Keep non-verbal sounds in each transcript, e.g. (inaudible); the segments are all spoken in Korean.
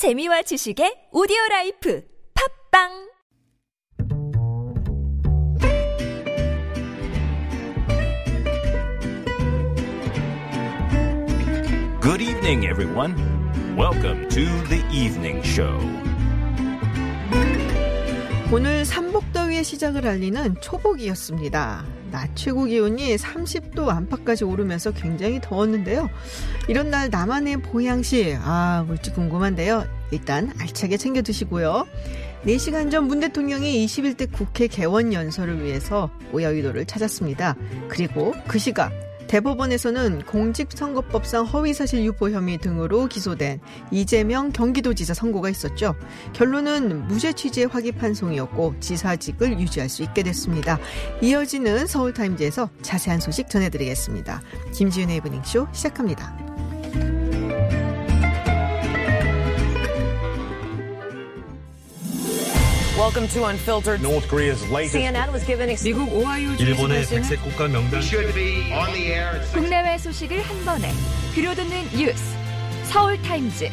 재미와 지식의 오디오 life 팟빵 Good evening, everyone. Welcome to the evening show. 오늘 삼복더위의 시작을 알리는 초복이었습니다. 낮 최고 기온이 30도 안팎까지 오르면서 굉장히 더웠는데요. 이런 날 나만의 보양식, 아, 뭘지 궁금한데요. 일단 알차게 챙겨 드시고요. 4시간 전 문 대통령이 21대 국회 개원 연설을 위해서 오야위도를 찾았습니다. 그리고 그 시각 대법원에서는 공직선거법상 허위사실 유포 혐의 등으로 기소된 이재명 경기도지사 선고가 있었죠. 결론은 무죄 취지의 확인 판송이었고 지사직을 유지할 수 있게 됐습니다. 이어지는 서울타임즈에서 자세한 소식 전해드리겠습니다. 김지윤의 이브닝쇼 시작합니다. Welcome to Unfiltered. North Korea's latest CNN was given ex- 미국 오하이오 일본의 백색 국가 명단 should be on the air at 국내외 소식을 한 번에 들려듣는 뉴스 서울 타임즈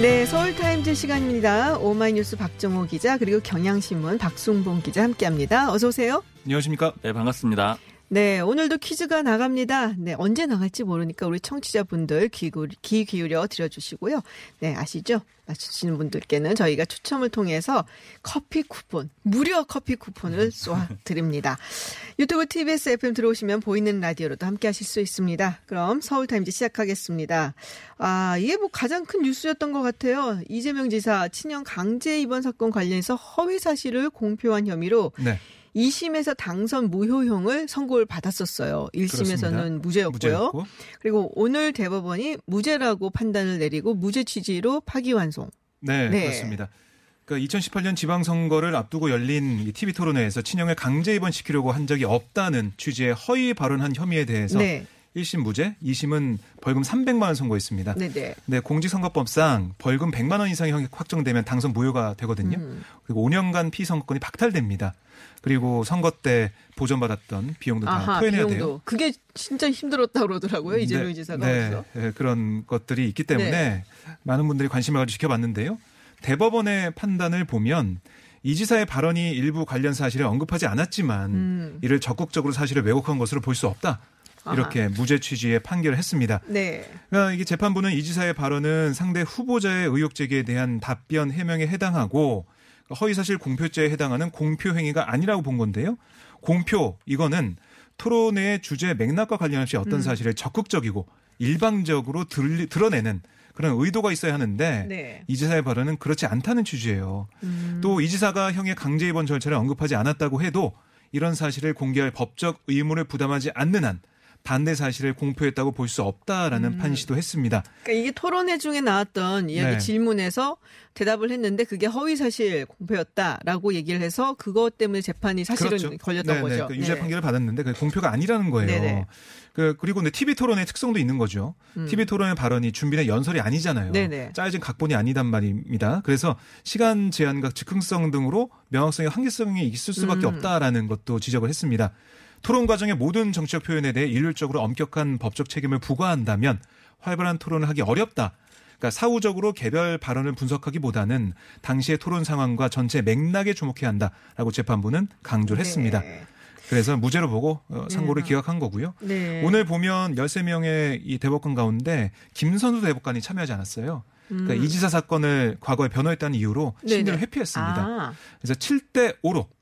네, 서울타임즈 시간입니다. 오마이뉴스 박정호 기자 그리고 경향신문 박순봉 기자 함께합니다. 어서 오세요. 안녕하십니까? 네, 반갑습니다. 네, 오늘도 퀴즈가 나갑니다. 네, 언제 나갈지 모르니까 우리 청취자분들 귀, 구- 귀 기울여 드려주시고요. 네, 아시죠? 맞추시는 분들께는 저희가 추첨을 통해서 커피 쿠폰, 무료 커피 쿠폰을 쏘아 드립니다. 유튜브 TBS FM 들어오시면 보이는 라디오로도 함께 하실 수 있습니다. 그럼 서울타임즈 시작하겠습니다. 아, 이게 뭐 가장 큰 뉴스였던 것 같아요. 이재명 지사 친형 강제 입원 사건 관련해서 허위 사실을 공표한 혐의로 네. 2심에서 당선 무효형을 선고를 받았었어요. 1심에서는 그렇습니다. 무죄였고요. 무죄였고. 그리고 오늘 대법원이 무죄라고 판단을 내리고 무죄 취지로 파기환송. 네, 네. 그렇습니다. 그러니까 2018년 지방선거를 앞두고 열린 이 TV 토론회에서 친형을 강제 입원시키려고 한 적이 없다는 취지의 허위 발언한 혐의에 대해서 네. 1심 무죄, 2심은 벌금 300만 원 선고했습니다. 네네. 네, 공직선거법상 벌금 100만 원 이상이 확정되면 당선 무효가 되거든요. 음. 그리고 5년간 피선거권이 박탈됩니다. 그리고 선거 때 보전받았던 비용도 다 아하, 토해내야 비용도. 돼요. 그게 진짜 힘들었다고 그러더라고요. 이재명 지사가. 네. 네, 그런 것들이 있기 때문에 네. 많은 분들이 관심을 가지고 지켜봤는데요. 대법원의 판단을 보면 이 지사의 발언이 일부 관련 사실을 언급하지 않았지만 음. 이를 적극적으로 사실을 왜곡한 것으로 볼 수 없다. 이렇게 무죄 취지의 판결을 했습니다. 네. 그러니까 이게 재판부는 이 지사의 발언은 상대 후보자의 의혹 제기에 대한 답변 해명에 해당하고 허위사실 공표죄에 해당하는 공표 행위가 아니라고 본 건데요. 공표 이거는 토론회의 주제 맥락과 관련없이 어떤 음. 사실을 적극적이고 일방적으로 들, 드러내는 그런 의도가 있어야 하는데 네. 이 지사의 발언은 그렇지 않다는 취지예요. 음. 또이 지사가 형의 강제 입원 절차를 언급하지 않았다고 해도 이런 사실을 공개할 법적 의무를 부담하지 않는 한 반대 사실을 공표했다고 볼 수 없다라는 음. 판시도 했습니다. 그러니까 이게 토론회 중에 나왔던 이야기 네. 질문에서 대답을 했는데 그게 허위 사실 공표였다라고 얘기를 해서 그것 때문에 재판이 사실은 걸렸던 네네. 거죠. 그 유죄 네. 판결을 받았는데 그 공표가 아니라는 거예요. 네네. 그 그리고 근데 TV 토론의 특성도 있는 거죠. 음. TV 토론의 발언이 준비된 연설이 아니잖아요. 네네. 짜여진 각본이 아니단 말입니다. 그래서 시간 제한과 즉흥성 등으로 명확성의 한계성이 있을 수밖에 음. 없다라는 것도 지적을 했습니다. 토론 과정의 모든 정치적 표현에 대해 일률적으로 엄격한 법적 책임을 부과한다면 활발한 토론을 하기 어렵다. 그러니까 사후적으로 개별 발언을 분석하기보다는 당시의 토론 상황과 전체 맥락에 주목해야 한다라고 재판부는 강조를 했습니다. 네. 그래서 무죄로 보고 어, 상고를 네. 기각한 거고요. 네. 오늘 보면 13명의 이 대법관 가운데 김선수 대법관이 참여하지 않았어요. 그러니까 이 지사 사건을 과거에 변호했다는 이유로 음. 네네. 심리를 회피했습니다. 아, 그래서 7대 5로 7대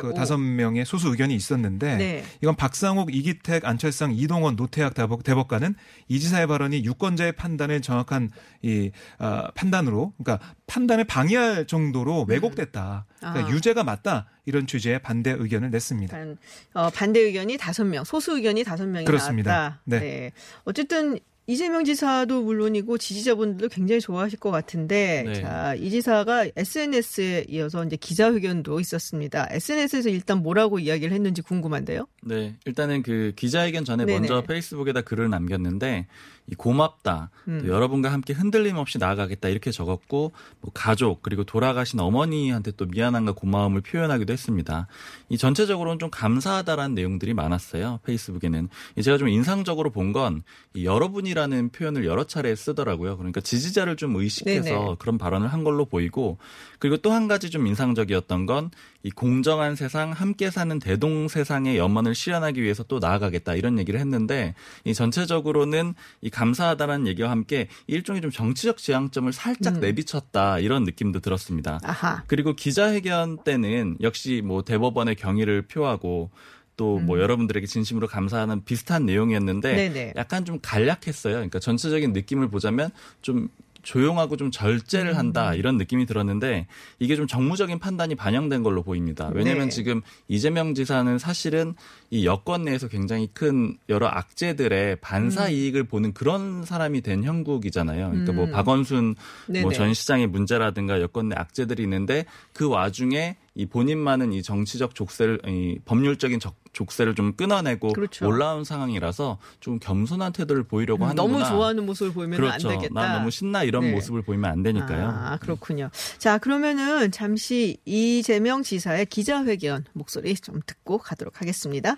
그 다섯 명의 소수 의견이 있었는데 네. 이건 박상욱, 이기택, 안철상, 이동원, 노태학 대법, 대법관은 이 지사의 발언이 유권자의 판단을 정확한 이 어, 판단으로 그러니까 판단을 방해할 정도로 왜곡됐다. 그러니까 아. 유죄가 맞다 이런 취지의 반대 의견을 냈습니다. 반, 어, 반대 의견이 다섯 명, 소수 의견이 다섯 명이 그렇습니다. 나왔다. 네. 어쨌든 이재명 지사도 물론이고 지지자분들도 굉장히 좋아하실 것 같은데, 네. 자, 이 지사가 SNS에 이어서 이제 기자회견도 있었습니다. SNS에서 일단 뭐라고 이야기를 했는지 궁금한데요. 네, 일단은 그 기자회견 전에 네네. 먼저 페이스북에다 글을 남겼는데 이 고맙다. 음. 또 여러분과 함께 흔들림 없이 나아가겠다 이렇게 적었고 뭐 가족 그리고 돌아가신 어머니한테 또 미안함과 고마움을 표현하기도 했습니다. 이 전체적으로는 좀 감사하다라는 내용들이 많았어요. 페이스북에는 이 제가 좀 인상적으로 본 건 여러분이라는 표현을 여러 차례 쓰더라고요. 그러니까 지지자를 좀 의식해서 네네. 그런 발언을 한 걸로 보이고 그리고 또 한 가지 좀 인상적이었던 건이 공정한 세상 함께 사는 대동 세상의 염원을 실현하기 위해서 또 나아가겠다 이런 얘기를 했는데 이 전체적으로는 이 감사하다라는 얘기와 함께 일종의 좀 정치적 지향점을 살짝 음. 내비쳤다 이런 느낌도 들었습니다. 아하. 그리고 기자회견 때는 역시 뭐 대법원의 경의를 표하고 또뭐 여러분들에게 진심으로 감사하는 비슷한 내용이었는데 음. 네네. 약간 좀 간략했어요. 그러니까 전체적인 느낌을 보자면 좀 조용하고 좀 음. 절제를 한다 이런 느낌이 들었는데 이게 좀 정무적인 판단이 반영된 걸로 보입니다. 왜냐하면 네. 지금 이재명 지사는 사실은 이 여권 내에서 굉장히 큰 여러 악재들의 반사 음. 이익을 보는 그런 사람이 된 형국이잖아요. 그러니까 뭐 음. 박원순. 뭐 전 시장의 문제라든가 여권 내 악재들이 있는데 그 와중에 이 본인만은 이 정치적 족쇄를 이 법률적인 적, 족쇄를 좀 끊어내고 그렇죠. 올라온 상황이라서 좀 겸손한 태도를 보이려고. 음, 너무 좋아하는 모습을 보이면 그렇죠. 안 되겠다. 난 너무 신나 이런 네. 모습을 보이면 안 되니까요. 아, 그렇군요. 자, 그러면은 잠시 이재명 지사의 기자회견 목소리 좀 듣고 가도록 하겠습니다.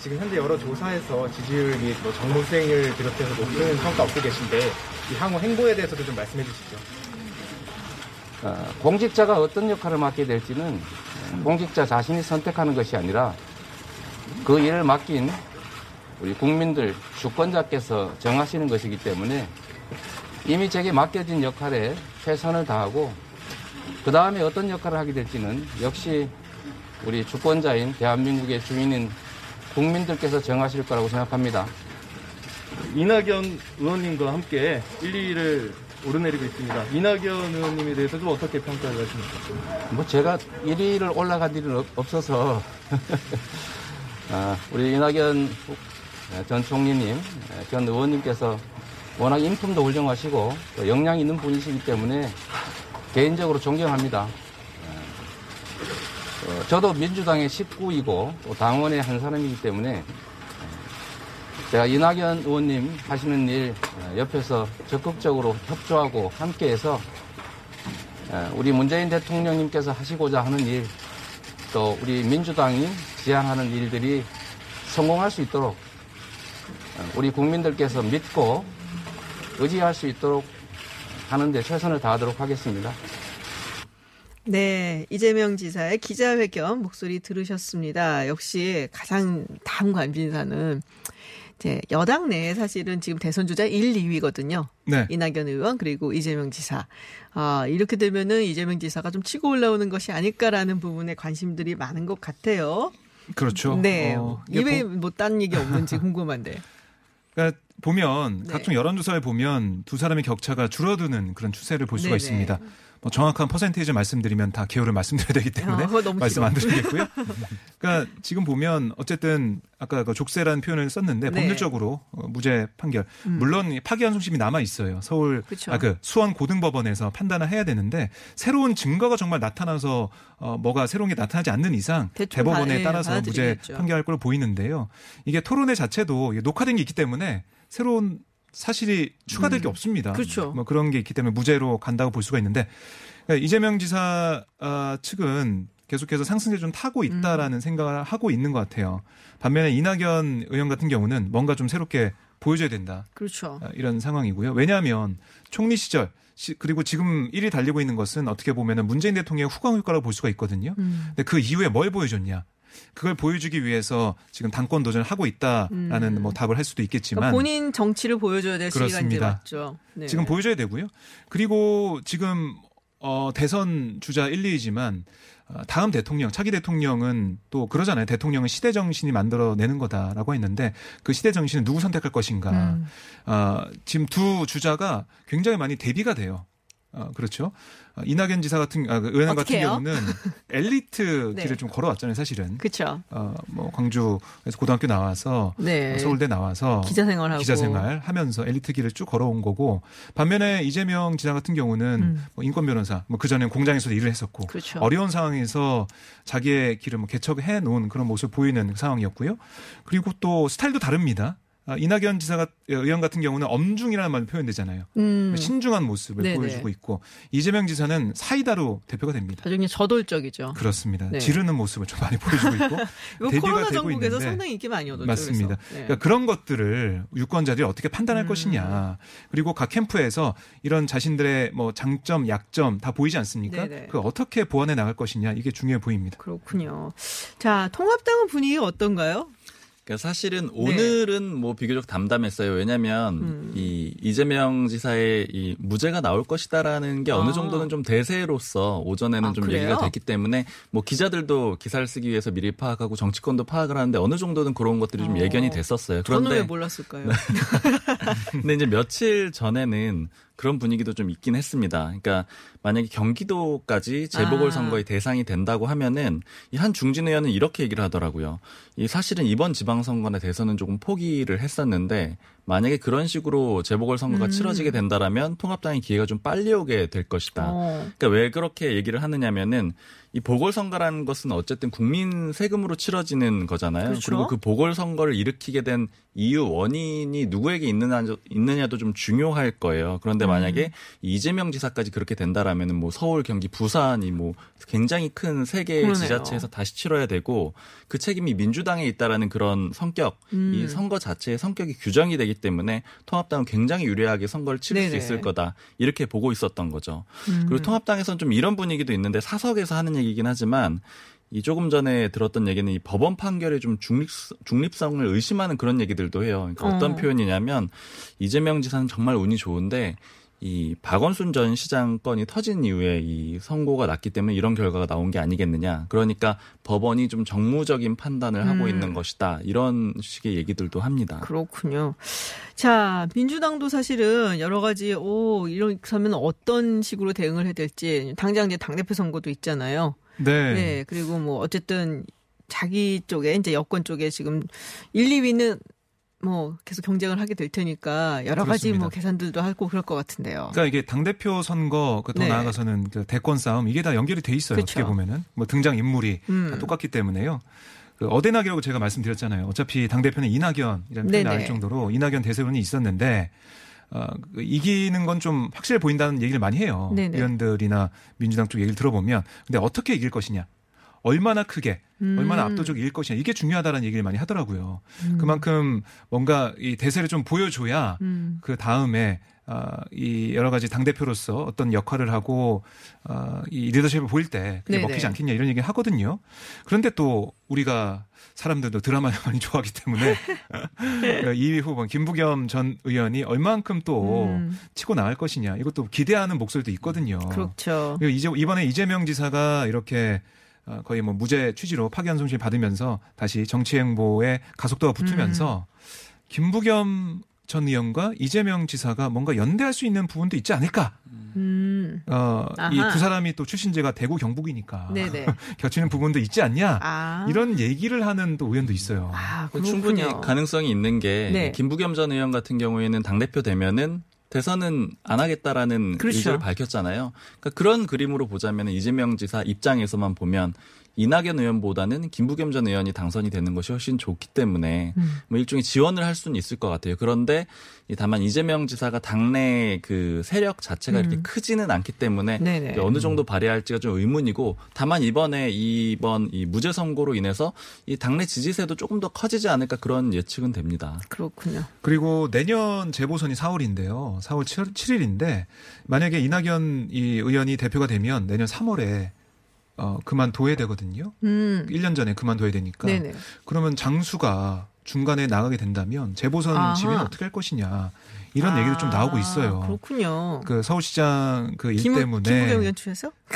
지금 현재 여러 조사에서 지지율 및 뭐 정무 수행을 비롯해서 높은 평가 얻고 계신데 이 향후 행보에 대해서도 좀 말씀해 주시죠. 어, 공직자가 어떤 역할을 맡게 될지는 공직자 자신이 선택하는 것이 아니라 그 일을 맡긴 우리 국민들 주권자께서 정하시는 것이기 때문에 이미 제게 맡겨진 역할에 최선을 다하고 그 다음에 어떤 역할을 하게 될지는 역시 우리 주권자인 대한민국의 주인인 국민들께서 정하실 거라고 생각합니다. 이낙연 의원님과 함께 1, 2위를 오르내리고 있습니다. 이낙연 의원님에 대해서 좀 어떻게 평가를 하십니까? 뭐 제가 1위를 올라간 일은 없- 없어서 (laughs) 아, 우리 이낙연 후- 전 총리님, 전 의원님께서 워낙 인품도 훌륭하시고 또 역량이 있는 분이시기 때문에 개인적으로 존경합니다. 어, 저도 민주당의 식구이고 또 당원의 한 사람이기 때문에 제가 이낙연 의원님 하시는 일 어, 옆에서 적극적으로 협조하고 함께해서 어, 우리 문재인 대통령님께서 하시고자 하는 일, 또 우리 민주당이 지향하는 일들이 성공할 수 있도록 어, 우리 국민들께서 믿고 의지할 수 있도록 하는데 최선을 다하도록 하겠습니다. 네, 이재명 지사의 기자회견 목소리 들으셨습니다. 역시 가장 다음 관심사는 이제 여당 내에 사실은 지금 대선 주자 1, 2위거든요. 네. 이낙연 의원 그리고 이재명 지사. 아, 이렇게 되면은 이재명 지사가 좀 치고 올라오는 것이 아닐까라는 부분에 관심들이 많은 것 같아요. 그렇죠. 네. 어, 보- 뭐딴 얘기 없는지 (laughs) 궁금한데. 그러니까 보면 네. 각종 여론조사를 보면 두 사람의 격차가 줄어드는 그런 추세를 볼 수가 네네. 있습니다. 뭐 정확한 퍼센테이지 말씀드리면 다 개요를 말씀드려야 되기 때문에 아, 말씀. 안 드리겠고요. 그러니까 지금 보면 어쨌든 아까 그 족쇄라는 표현을 썼는데 네. 법률적으로 어, 무죄 판결 물론 파기환송 심이 남아 있어요. 서울. 아 그 수원 고등법원에서 판단을 해야 되는데 새로운 증거가 정말 나타나서 어 뭐가 새로운 게 나타나지 않는 이상 대법원에 바- 예, 따라서 무죄. 판결할 걸로 보이는데요. 이게 토론회 자체도 녹화된 게 있기 때문에 새로운 사실이 추가될 게 없습니다. 그렇죠. 뭐 그런 게 있기 때문에 무죄로 간다고 볼 수가 있는데 그러니까 이재명 지사 아, 측은 계속해서 상승세 좀 타고 음. 있다라는 생각을 하고 있는 것 같아요. 반면에 이낙연 의원 같은 경우는 뭔가 좀 새롭게 보여줘야 된다. 그렇죠. 아, 이런 상황이고요. 왜냐하면 총리 시절 시- 그리고 지금 1위 달리고 있는 것은 어떻게 보면은 문재인 대통령의 후광 효과라고 볼 수가 있거든요. 음. 근데 그 이후에 뭘 보여줬냐? 그걸 보여주기 위해서 지금 당권 도전을 하고 있다라는 음. 뭐 답을 할 수도 있겠지만 그러니까 본인 정치를 보여줘야 될 시기가 이제 그렇습니다. 왔죠. 네. 지금 보여줘야 되고요. 그리고 지금 어 대선 주자 1, 2위지만 어, 다음 대통령, 차기 대통령은 또 그러잖아요. 대통령은 시대 정신이 만들어내는 거다라고 했는데 그 시대 정신은 누구 선택할 것인가. 음. 어, 지금 두 주자가 굉장히 많이 대비가 돼요. 어, 그렇죠. 어, 이낙연 지사 같은, 아, 그 의원 같은 해요? 경우는 (laughs) 엘리트 네. 길을 좀 걸어왔잖아요, 사실은. 그렇죠. 어, 뭐, 광주에서 고등학교 나와서 네. 서울대 나와서 기자 생활하고 기자 생활 하면서 엘리트 길을 쭉 걸어온 거고 반면에 이재명 지사 같은 경우는 음. 뭐 인권 변호사 뭐 그 전에 공장에서도 일을 했었고 그렇죠. 어려운 상황에서 자기의 길을 뭐 개척해 놓은 그런 모습을 보이는 상황이었고요. 그리고 또 스타일도 다릅니다. 아, 이낙연 지사가 의원 같은 경우는 엄중이라는 말로 표현되잖아요. 음. 신중한 모습을 네네. 보여주고 있고 이재명 지사는 사이다로 대표가 됩니다. 아주 그냥 저돌적이죠. 그렇습니다. 네. 지르는 모습을 좀 많이 보여주고 있고 (laughs) 대비가 코로나 되고 있는데 상당히 인기 많이 얻었죠. 맞습니다. 네. 그러니까 그런 것들을 유권자들이 어떻게 판단할 음. 것이냐. 그리고 각 캠프에서 이런 자신들의 뭐 장점, 약점 다 보이지 않습니까? 네네. 그 어떻게 보완해 나갈 것이냐 이게 중요해 보입니다. 그렇군요. 자, 통합당은 분위기 어떤가요? 그러니까 사실은 오늘은 뭐 비교적 담담했어요. 왜냐하면 네. 음. 이 이재명 지사의 이 무죄가 나올 것이다라는 게 어느 아. 정도는 좀 대세로서 오전에는 아, 좀 그래요? 얘기가 됐기 때문에 뭐 기자들도 기사를 쓰기 위해서 미리 파악하고 정치권도 파악을 하는데 어느 정도는 그런 것들이 좀 어. 예견이 됐었어요. 저는 왜 그런데 몰랐을까요? (laughs) 근데 이제 며칠 전에는 그런 분위기도 좀 있긴 했습니다. 그러니까 만약에 경기도까지 재보궐 아. 선거의 대상이 된다고 하면은 이 한 중진 의원은 이렇게 얘기를 하더라고요. 이 사실은 이번 지방선거에 대해서는 조금 포기를 했었는데 만약에 그런 식으로 재보궐 선거가 음. 치러지게 된다라면 통합당의 기회가 좀 빨리 오게 될 것이다. 어. 그러니까 왜 그렇게 얘기를 하느냐면은 이 보궐선거라는 것은 어쨌든 국민 세금으로 치러지는 거잖아요. 그렇죠. 리고그 보궐선거를 일으키게 된 이유 원인이 누구에게 있느냐, 있느냐도 좀 중요할 거예요. 그런데 음. 만약에 이재명 지사까지 그렇게 된다라면은 뭐 서울, 경기, 부산이 뭐 굉장히 큰 세 개의 그러네요. 지자체에서 다시 치러야 되고 그 책임이 민주당에 있다라는 그런 성격, 음. 이 선거 자체의 성격이 규정이 되기 때문에 통합당은 굉장히 유리하게 선거를 치를 네네. 수 있을 거다 이렇게 보고 있었던 거죠. 음. 그리고 통합당에서는 좀 이런 분위기도 있는데 사석에서 하는 얘기 긴 하지만 이 조금 전에 들었던 얘기는 이 법원 판결의 좀 중립, 중립성을 의심하는 그런 얘기들도 해요. 그러니까 어떤 어. 표현이냐면 이재명 지사는 정말 운이 좋은데 이 박원순 전 시장 건이 터진 이후에 이 선고가 났기 때문에 이런 결과가 나온 게 아니겠느냐. 그러니까 법원이 좀 정무적인 판단을 하고 음. 있는 것이다. 이런 식의 얘기들도 합니다. 그렇군요. 자, 민주당도 사실은 여러 가지, 오, 이렇게 하면 어떤 식으로 대응을 해야 될지, 당장 이제 당대표 선거도 있잖아요. 네. 네. 그리고 뭐, 어쨌든 자기 쪽에, 이제 여권 쪽에 지금 1, 2위는 뭐 계속 경쟁을 하게 될 테니까 여러 가지 그렇습니다. 뭐 계산들도 하고 그럴 것 같은데요. 그러니까 이게 당 대표 선거 그더 네. 나아가서는 그 대권 싸움 이게 다 연결이 돼 있어요. 그쵸. 어떻게 보면은 뭐 등장 인물이 음. 다 똑같기 때문에요. 그 어대낙이라고 제가 말씀드렸잖아요. 어차피 당 대표는 이낙연이라는 표현이 네네. 나올 정도로 이낙연 대세론이 있었는데 어, 그 이기는 건 좀 확실해 보인다는 얘기를 많이 해요. 네네. 의원들이나 민주당 쪽 얘기를 들어보면 근데 어떻게 이길 것이냐, 얼마나 크게, 음. 얼마나 이길 것이냐 이게 중요하다는 얘기를 많이 하더라고요. 음. 그만큼 뭔가 이 대세를 좀 보여줘야 음. 그 다음에 아, 이 여러 가지 당 대표로서 어떤 역할을 하고 아, 이 리더십을 보일 때 그게 네네. 먹히지 않겠냐 이런 얘기를 하거든요. 그런데 또 우리가 사람들도 드라마를 (laughs) 많이 좋아하기 때문에 (laughs) 2위 후보 김부겸 전 의원이 얼만큼 또 음. 치고 나갈 것이냐 이것도 기대하는 목소리도 있거든요. 그렇죠. 이제 이번에 이재명 지사가 이렇게 어, 거의 뭐 무죄 취지로 파기환 송실 받으면서 다시 정치 행보에 가속도가 붙으면서 음. 김부겸 전 의원과 이재명 지사가 뭔가 연대할 수 있는 부분도 있지 않을까? 음. 어, 이. 두 사람이 또 출신지가 대구 경북이니까 네네. (laughs) 겹치는 부분도 있지 않냐? 아. 이런 얘기를 하는 또 의원도 있어요. 아, 그 충분히. 가능성이 있는 게 네. 김부겸 전 의원 같은 경우에는 당 대표 되면은 대선은 안 하겠다라는 그렇죠. 의지를 밝혔잖아요. 그러니까 그런 그림으로 보자면 이재명 지사 입장에서만 보면 이낙연 의원보다는 김부겸 전 의원이 당선이 되는 것이 훨씬 좋기 때문에 음. 뭐 일종의 지원을 할 수는 있을 것 같아요. 그런데 이 다만 이재명 지사가 당내 그 세력 자체가 이렇게 음. 크지는 않기 때문에 네네. 이제 어느 정도 발휘할지가 좀 의문이고 다만 이번에 이번 이 무죄 선고로 인해서 이 당내 지지세도 조금 더 커지지 않을까 그런 예측은 됩니다. 그렇군요. 그리고 내년 재보선이 4월인데요. 4월 7, 일인데 만약에 이낙연 이 의원이 대표가 되면 내년 3월에 어, 그만둬야 되거든요. 음. 1년 전에 그만둬야 되니까. 네네. 그러면 장수가 중간에 나가게 된다면 재보선 아하. 지휘는 어떻게 할 것이냐 이런 얘기도 좀 나오고 있어요. 아, 그렇군요. 그 서울시장 그일 김, 때문에 김부겸 의원 측에서? (laughs)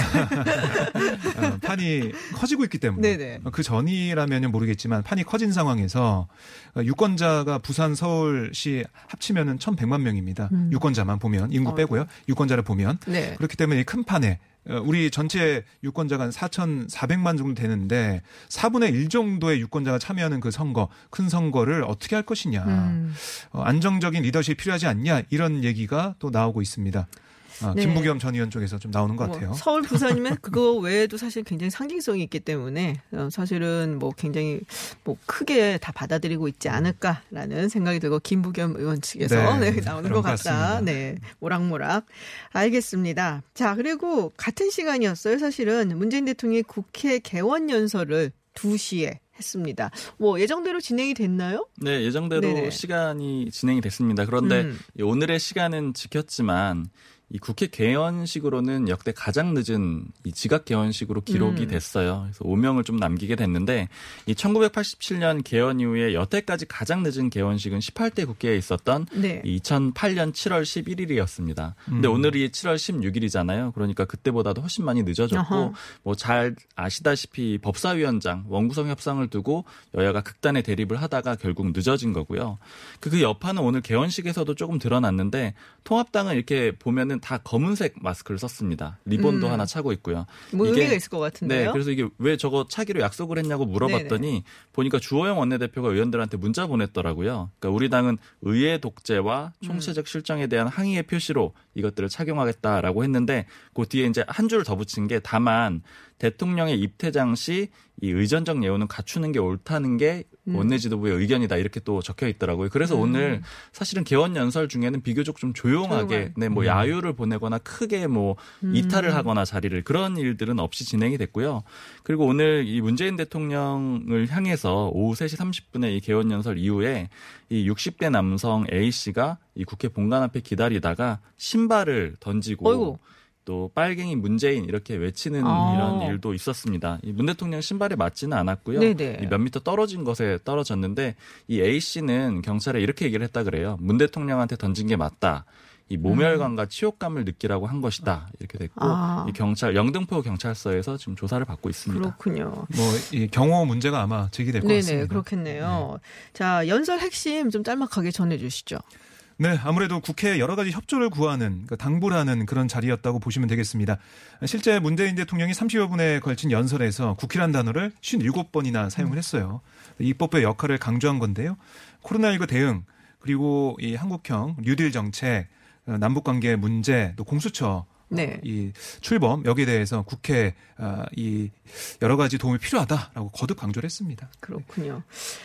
어, 판이 커지고 있기 때문에 네네. 그 전이라면 모르겠지만 판이 커진 상황에서 어, 유권자가 부산 서울시 합치면은 1,100만 명입니다. 음. 유권자만 보면 인구 어이구. 빼고요. 유권자를 보면 네. 그렇기 때문에 이큰 판에 어, 우리 전체 유권자가 한 4,400만 정도 되는데 4분의 1 정도의 유권자가 참여하는 그 선거, 큰 선거를 어떻게 할 것이냐. 음. 어, 안정적인 리더십이 필요하지 않냐 이런 얘기가 또 나오고 있습니다. 아, 네. 김부겸 전 의원 쪽에서 좀 나오는 것 뭐 같아요. 서울 부산이면 (laughs) 그거 외에도 사실 굉장히 상징성이 있기 때문에 어, 사실은 뭐 굉장히 뭐 크게 다 받아들이고 있지 않을까라는 생각이 들고 김부겸 의원 측에서 네, 네, 나오는 것것 같다. 같습니다. 네, 모락모락. 알겠습니다. 자 그리고 같은 시간이었어요. 사실은 문재인 대통령이 국회 개원 연설을 2시에 했습니다. 뭐 예정대로 진행이 됐나요? 네, 예정대로 네네. 시간이 진행이 됐습니다. 그런데 음. 이 오늘의 시간은 지켰지만 이 국회 개원식으로는 역대 가장 늦은 이 지각 개원식으로 기록이 음. 됐어요. 그래서 오명을 좀 남기게 됐는데 이 1987년 개원 이후에 여태까지 가장 늦은 개원식은 18대 국회에 있었던 네. 2008년 7월 11일이었습니다. 근데 음. 오늘이 7월 16일이잖아요. 그러니까 그때보다도 훨씬 많이 늦어졌고. 뭐 잘 아시다시피 법사위원장 원구성 협상을 두고 여야가 극단의 대립을 하다가 결국 늦어진 거고요. 그, 그 여파는 오늘 개원식에서도 조금 드러났는데 통합당은 이렇게 보면은 다 검은색 마스크를 썼습니다. 리본도 음. 하나 차고 있고요. 뭐 이게- 의미가 있을 것 같은데요. 네, 그래서 이게 왜 저거 차기로 약속을 했냐고 물어봤더니 보니까 주호영 원내대표가 의원들한테 문자 보냈더라고요. 그러니까 우리 당은 의회 독재와 총체적 실정에 대한 항의의 표시로 이것들을 착용하겠다라고 했는데 그 뒤에 이제 한 줄 더 붙인 게 다만 대통령의 입퇴장 시 이 의전적 예우는 갖추는 게 옳다는 게 원내 지도부의 의견이다 이렇게 또 적혀 있더라고요. 그래서 음. 오늘 사실은 개원 연설 중에는 비교적 좀 조용하게 조용한. 네, 뭐 야유를 보내거나 크게 뭐 음. 이탈을 하거나 자리를 그런 일들은 없이 진행이 됐고요. 그리고 오늘 이 문재인 대통령을 향해서 오후 3시 30분에 이 개원 연설 이후에 이 60대 남성 A 씨가 이 국회 본관 앞에 기다리다가 신발을 던지고 어이구. 또 빨갱이 문재인 이렇게 외치는 아. 이런 일도 있었습니다. 이문 대통령 신발에 맞지는 않았고요. 네네. 이몇 미터 떨어진 것에 떨어졌는데 이 A 씨는 경찰에 이렇게 얘기를 했다 그래요. 문 대통령한테 던진 게 맞다. 이 모멸감과 치욕감을 느끼라고 한 것이다. 이렇게 됐고 아. 이 경찰 영등포 경찰서에서 지금 조사를 받고 있습니다. 그렇군요. 뭐이 경호 문제가 아마 제기될 것 네네, 같습니다. 그렇겠네요. 자, 연설 핵심 좀 짤막하게 전해주시죠. 네, 아무래도 국회에 여러 가지 협조를 구하는, 그러니까 당부하는 그런 자리였다고 보시면 되겠습니다. 실제 문재인 대통령이 30여 분에 걸친 연설에서 국회란 단어를 57번이나 사용을 했어요. 입법부의 역할을 강조한 건데요. 코로나19 대응, 그리고 이 한국형 뉴딜 정책, 어, 남북관계 문제, 또 공수처, 네. 이 출범 여기에 대해서 국회 아, 이 여러 가지 도움이 필요하다라고 거듭 강조를 했습니다. 그렇군요.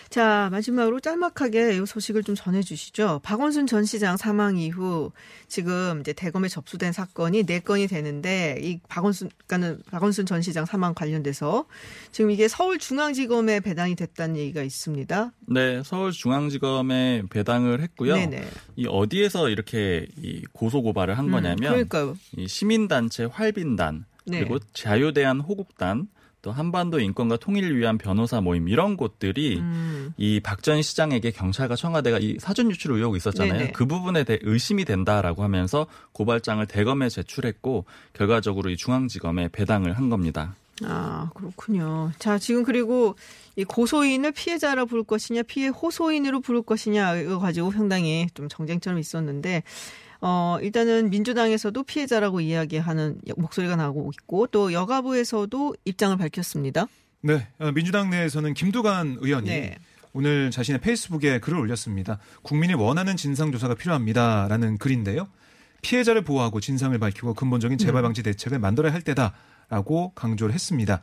자, 마지막으로 짤막하게 이 소식을 좀 전해주시죠. 박원순 전 시장 사망 이후 지금 이제 대검에 접수된 사건이 네 건이 되는데 이 박원순, 그러니까는 박원순 전 시장 사망 관련돼서 지금 이게 서울중앙지검에 배당이 됐다는 얘기가 있습니다. 네, 서울중앙지검에 배당을 했고요. 네네. 이 어디에서 이렇게 이 고소 고발을 한 음, 거냐면 그러니까요. 이 시민단체 활빈단 네. 그리고 자유대한 호국단 또 한반도 인권과 통일을 위한 변호사 모임 이런 곳들이 음, 이박 전 시장에게 경찰과 청와대가 이 사전 유출 의혹이 있었잖아요. 네네. 그 부분에 대해 의심이 된다라고 하면서 고발장을 대검에 제출했고 결과적으로 이 중앙지검에 배당을 한 겁니다. 아, 그렇군요. 자, 지금 그리고 이 고소인을 피해자라 부를 것이냐, 피해 호소인으로 부를 것이냐, 이거 가지고 상당히 좀 정쟁점이 있었는데, 어, 일단은 민주당에서도 피해자라고 이야기하는 목소리가 나오고 있고, 또 여가부에서도 입장을 밝혔습니다. 네, 어, 민주당 내에서는 김두관 의원이 네. 오늘 자신의 페이스북에 글을 올렸습니다. 국민이 원하는 진상조사가 필요합니다라는 글인데요. 피해자를 보호하고 진상을 밝히고 근본적인 재발 음. 방지 대책을 만들어야 할 때다라고 강조를 했습니다.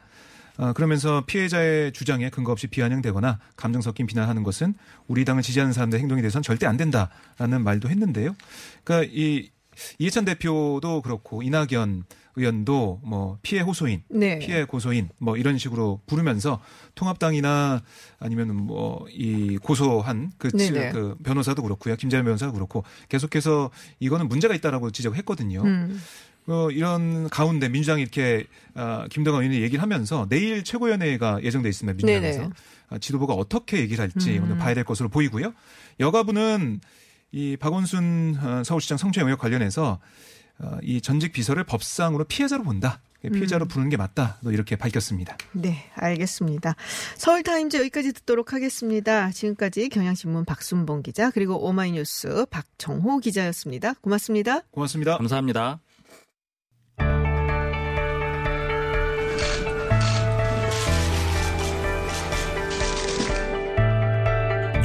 어, 그러면서 피해자의 주장에 근거 없이 비아냥되거나 감정 섞인 비난하는 것은 우리 당을 지지하는 사람들의 행동에 대해서는 절대 안 된다라는 말도 했는데요. 그러니까 이 이해찬 대표도 그렇고 이낙연 의원도 뭐 피해 호소인, 네. 피해 고소인 뭐 이런 식으로 부르면서 통합당이나 아니면 뭐 이 고소한 그, 치- 네네. 그 변호사도 그렇고요. 김재현 변호사도 그렇고 계속해서 이거는 문제가 있다라고 지적했거든요. 음. 어, 이런 가운데 민주당이 이렇게 아, 김동관 의원이 얘기를 하면서 내일 최고위원회가 예정돼 있습니다. 민주당에서 네네. 아, 지도부가 어떻게 얘기를 할지 음. 오늘 봐야 될 것으로 보이고요. 여가부는 이 박원순 어, 서울시장 성추행 의혹 관련해서 어, 이 전직 비서를 법상으로 피해자로 본다. 피해자로 부르는 게 맞다. 또 이렇게 밝혔습니다. 네, 알겠습니다. 서울타임즈 여기까지 듣도록 하겠습니다. 지금까지 경향신문 박순봉 기자, 그리고 오마이뉴스 박정호 기자였습니다. 고맙습니다. 고맙습니다. 감사합니다.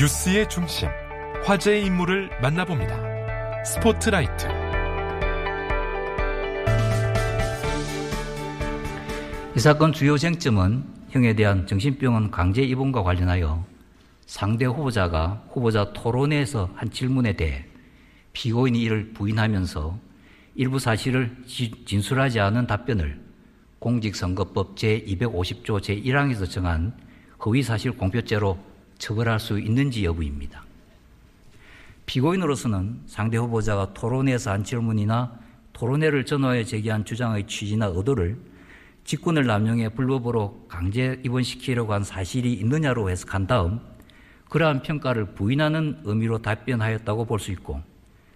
뉴스의 중심, 화제의 인물을 만나봅니다. 스포트라이트. 이 사건 주요 쟁점은 형에 대한 정신병원 강제 입원과 관련하여 상대 후보자가 후보자 토론회에서 한 질문에 대해 피고인이 이를 부인하면서 일부 사실을 진술하지 않은 답변을 공직선거법 제250조 제1항에서 정한 허위사실 공표죄로 처벌할 수 있는지 여부입니다. 피고인으로서는 상대 후보자가 토론회에서 한 질문이나 토론회를 전후해 제기한 주장의 취지나 의도를 직권을 남용해 불법으로 강제 입원시키려고 한 사실이 있느냐로 해석한 다음 그러한 평가를 부인하는 의미로 답변하였다고 볼 수 있고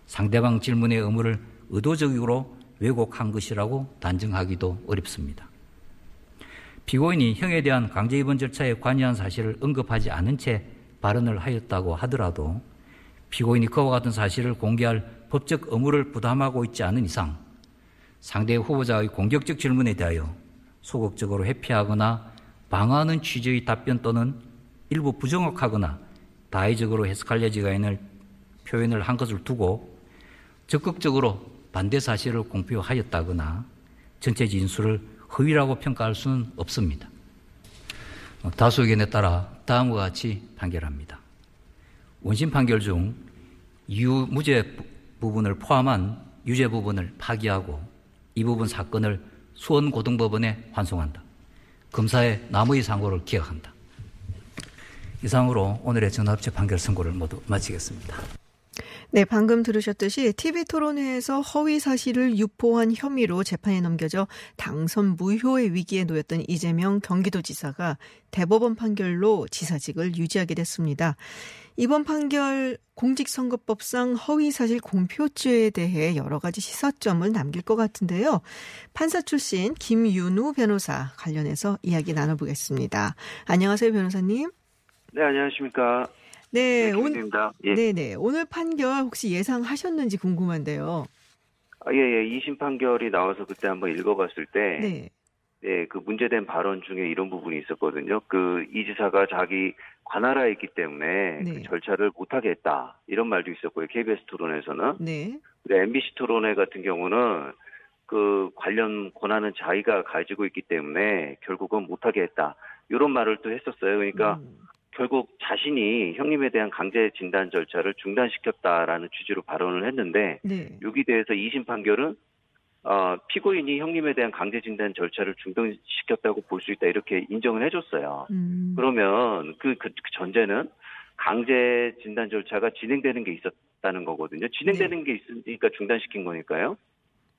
상대방 질문의 의무를 의도적으로 왜곡한 것이라고 단정하기도 어렵습니다. 피고인이 형에 대한 강제 입원 절차에 관여한 사실을 언급하지 않은 채 발언을 하였다고 하더라도 피고인이 그와 같은 사실을 공개할 법적 의무를 부담하고 있지 않은 이상 상대 후보자의 공격적 질문에 대하여 소극적으로 회피하거나 방어하는 취지의 답변 또는 일부 부정확하거나 다의적으로 해석할 여지가 있는 표현을 한 것을 두고 적극적으로 반대 사실을 공표하였다거나 전체 진술을 허위라고 평가할 수는 없습니다. 다수 의견에 따라 다음과 같이 판결합니다. 원심 판결 중 유무죄 부분을 포함한 유죄 부분을 파기하고 이 부분 사건을 수원고등법원에 환송한다. 검사의 남의 상고를 기억한다. 이상으로 오늘의 전합체 판결 선고를 모두 마치겠습니다. 네, 방금 들으셨듯이 TV 토론회에서 허위 사실을 유포한 혐의로 재판에 넘겨져 당선 무효의 위기에 놓였던 이재명 경기도지사가 대법원 판결로 지사직을 유지하게 됐습니다. 이번 판결 공직선거법상 허위사실 공표죄에 대해 여러 가지 시사점을 남길 것 같은데요. 판사 출신 김윤우 변호사 관련해서 이야기 나눠보겠습니다. 안녕하세요, 변호사님. 네, 안녕하십니까. 네, 네 오늘 예. 네네 오늘 판결 혹시 예상하셨는지 궁금한데요. 아, 예, 예. 2심 판결이 나와서 그때 한번 읽어봤을 때, 네. 네, 그 문제된 발언 중에 이런 부분이 있었거든요. 그 이 지사가 자기 관할하에 있기 때문에 네. 그 절차를 못하게 했다 이런 말도 있었고요. KBS 토론에서는. 네. 근데 MBC 토론회 같은 경우는 그 관련 권한은 자기가 가지고 있기 때문에 결국은 못하게 했다 이런 말을 또 했었어요. 그러니까. 음. 결국 자신이 형님에 대한 강제 진단 절차를 중단시켰다라는 취지로 발언을 했는데 네. 여기 대해서 2심 판결은 어, 피고인이 형님에 대한 강제 진단 절차를 중단시켰다고 볼 수 있다 이렇게 인정을 해줬어요. 음. 그러면 그, 그, 그, 전제는 강제 진단 절차가 진행되는 게 있었다는 거거든요. 진행되는 네. 게 있으니까 중단시킨 거니까요.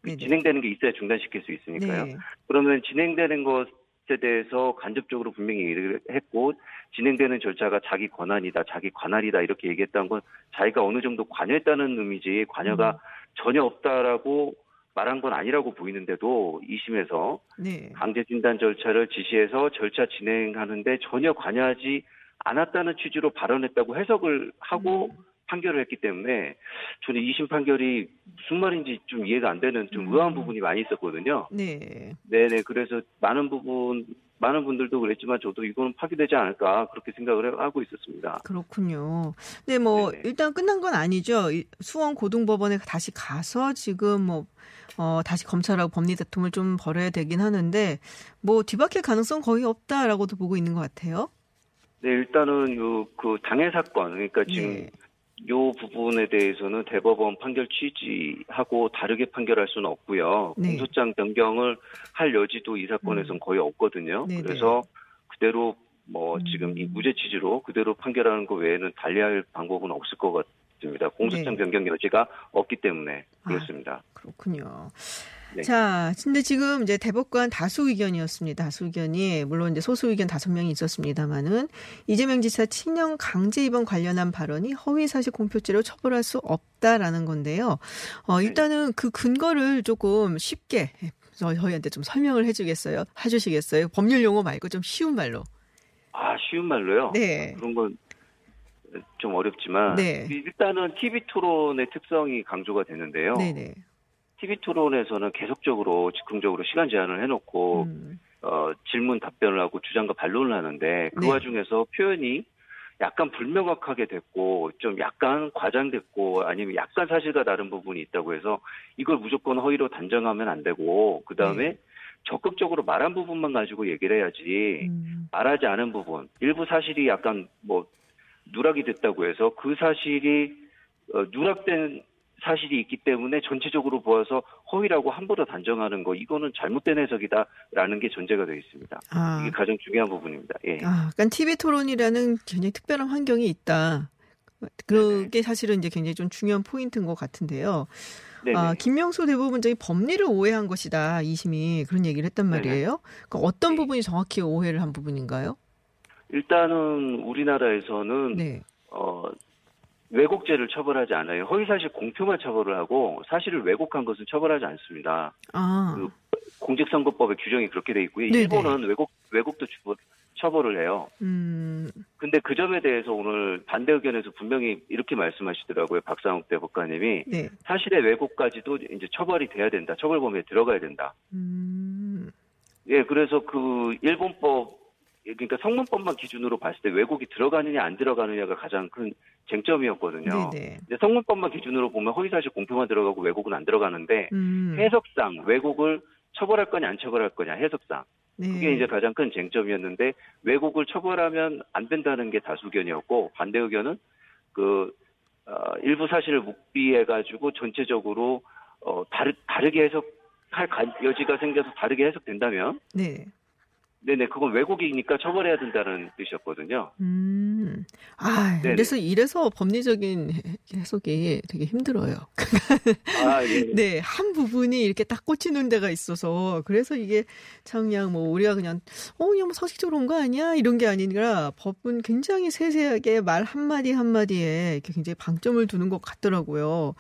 네네. 진행되는 게 있어야 중단시킬 수 있으니까요. 네. 그러면 진행되는 것 것에 대해서 간접적으로 분명히 얘기를 했고 진행되는 절차가 자기 권한이다, 자기 관할이다 이렇게 얘기했다는 건 자기가 어느 정도 관여했다는 의미지 관여가 음. 전혀 없다라고 말한 건 아니라고 보이는데도 2심에서 네. 강제 진단 절차를 지시해서 절차 진행하는데 전혀 관여하지 않았다는 취지로 발언했다고 해석을 하고 음. 판결을 했기 때문에 저는 2심 판결이 무슨 말인지 좀 이해가 안 되는 좀 음. 의아한 부분이 많이 있었거든요. 네. 네네. 그래서 많은 부분, 많은 분들도 그랬지만 저도 이거는 파기되지 않을까 그렇게 생각을 하고 있었습니다. 그렇군요. 네, 뭐 네네. 일단 끝난 건 아니죠. 수원 고등법원에 다시 가서 지금 뭐 어, 다시 검찰하고 법리 다툼을 좀 벌여야 되긴 하는데 뭐 뒤바뀔 가능성 거의 없다라고도 보고 있는 것 같아요. 네, 일단은 요 그 당해 사건 그러니까 지금 네. 요 부분에 대해서는 대법원 판결 취지하고 다르게 판결할 수는 없고요. 네. 공소장 변경을 할 여지도 이 사건에서는 음. 거의 없거든요. 네네. 그래서 그대로 뭐 음. 지금 이 무죄 취지로 그대로 판결하는 것 외에는 달리할 방법은 없을 것 같습니다. 공소장 네. 변경 여지가 없기 때문에 아, 그렇습니다. 아, 그렇군요. 네. 자, 근데 지금 이제 대법관 다수 의견이었습니다. 다수 의견이 물론 이제 소수 의견 다섯 명이 있었습니다만은 이재명 지사 친형 강제 입원 관련한 발언이 허위 사실 공표죄로 처벌할 수 없다라는 건데요. 어, 네. 일단은 그 근거를 조금 쉽게 저희한테 좀 설명을 해주겠어요. 해주시겠어요? 법률 용어 말고 좀 쉬운 말로. 아, 쉬운 말로요? 네. 아, 그런 건 좀 어렵지만 네. 일단은 TV 토론의 특성이 강조가 되는데요. 네네. TV 토론에서는 계속적으로 즉흥적으로 시간 제한을 해놓고 음. 어, 질문 답변을 하고 주장과 반론을 하는데 그 네. 와중에서 표현이 약간 불명확하게 됐고 좀 약간 과장됐고 아니면 약간 사실과 다른 부분이 있다고 해서 이걸 무조건 허위로 단정하면 안 되고 그 다음에 네. 적극적으로 말한 부분만 가지고 얘기를 해야지 음. 말하지 않은 부분 일부 사실이 약간 뭐 누락이 됐다고 해서 그 사실이 어, 누락된 사실이 있기 때문에 전체적으로 보아서 허위라고 함부로 단정하는 거 이거는 잘못된 해석이다라는 게 전제가 되어 있습니다. 아. 이게 가장 중요한 부분입니다. 예. 아, 그러니까 TV 토론이라는 굉장히 특별한 환경이 있다. 그게 네네. 사실은 이제 굉장히 좀 중요한 포인트인 것 같은데요. 아, 김명수 대법원장이 법리를 오해한 것이다. 이심이 그런 얘기를 했단 말이에요. 그러니까 어떤 네. 부분이 정확히 오해를 한 부분인가요? 일단은 우리나라에서는 네. 어, 왜곡죄를 처벌하지 않아요. 허위사실 공표만 처벌을 하고 사실을 왜곡한 것은 처벌하지 않습니다. 아. 그 공직선거법의 규정이 그렇게 돼 있고요. 네네. 일본은 왜곡 왜곡도 처벌을 해요. 음. 근데 그 점에 대해서 오늘 반대 의견에서 분명히 이렇게 말씀하시더라고요. 박상욱 대법관님이 네. 사실의 왜곡까지도 이제 처벌이 돼야 된다. 처벌 범위에 들어가야 된다. 음. 예, 그래서 그 일본법 그러니까 성문법만 기준으로 봤을 때 왜곡이 들어가느냐 안 들어가느냐가 가장 큰 쟁점이었거든요. 네네. 성문법만 기준으로 보면 허위사실 공표만 들어가고 왜곡은 안 들어가는데 음. 해석상 왜곡을 처벌할 거냐 안 처벌할 거냐 해석상 네. 그게 이제 가장 큰 쟁점이었는데 왜곡을 처벌하면 안 된다는 게 다수 의견이었고 반대 의견은 그 어, 일부 사실을 묵비해 가지고 전체적으로 어, 다르, 다르게 해석할 여지가 생겨서 다르게 해석된다면 네. 네네, 그건 왜곡이니까 처벌해야 된다는 뜻이었거든요. 음. 아, 네네. 그래서 이래서 법리적인 해석이 되게 힘들어요. 아, 예. (laughs) 네, 한 부분이 이렇게 딱 꽂히는 데가 있어서 그래서 이게 참 그냥 뭐 우리가 그냥 어, 그냥 뭐 상식적으로 온 거 아니야? 이런 게 아니라 법은 굉장히 세세하게 말 한 마디 한 마디에 이렇게 굉장히 방점을 두는 것 같더라고요.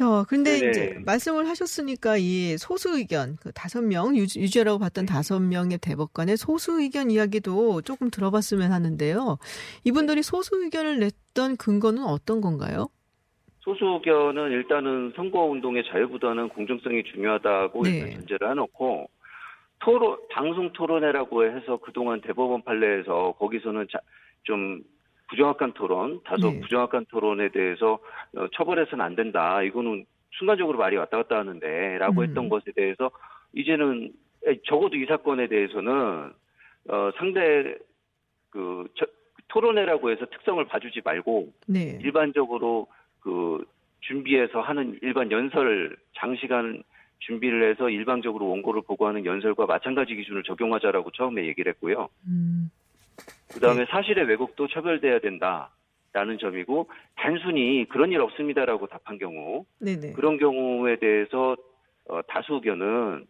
어, 근데 네 이제 말씀을 하셨으니까 이 소수 의견, 그 다섯 명, 유죄라고 봤던 다섯 명의 대법관의 소수 의견 이야기도 조금 들어봤으면 하는데요. 이분들이 소수 의견을 냈던 근거는 어떤 건가요? 소수 의견은 일단은 선거운동의 자유보다는 공정성이 중요하다고 네. 전제를 해놓고 토론, 방송 토론회라고 해서 그동안 대법원 판례에서 거기서는 자, 좀 부정확한 토론, 다소 네. 부정확한 토론에 대해서 어, 처벌해서는 안 된다. 이거는 순간적으로 말이 왔다 갔다 하는데 라고 음. 했던 것에 대해서 이제는 적어도 이 사건에 대해서는 어, 상대 그 저, 토론회라고 해서 특성을 봐주지 말고 네. 일반적으로 그 준비해서 하는 일반 연설 장시간 준비를 해서 일방적으로 원고를 보고하는 연설과 마찬가지 기준을 적용하자라고 처음에 얘기를 했고요. 음. 그 다음에 네. 사실의 왜곡도 처벌돼야 된다라는 점이고 단순히 그런 일 없습니다라고 답한 경우 네네. 그런 경우에 대해서 어, 다수 의견은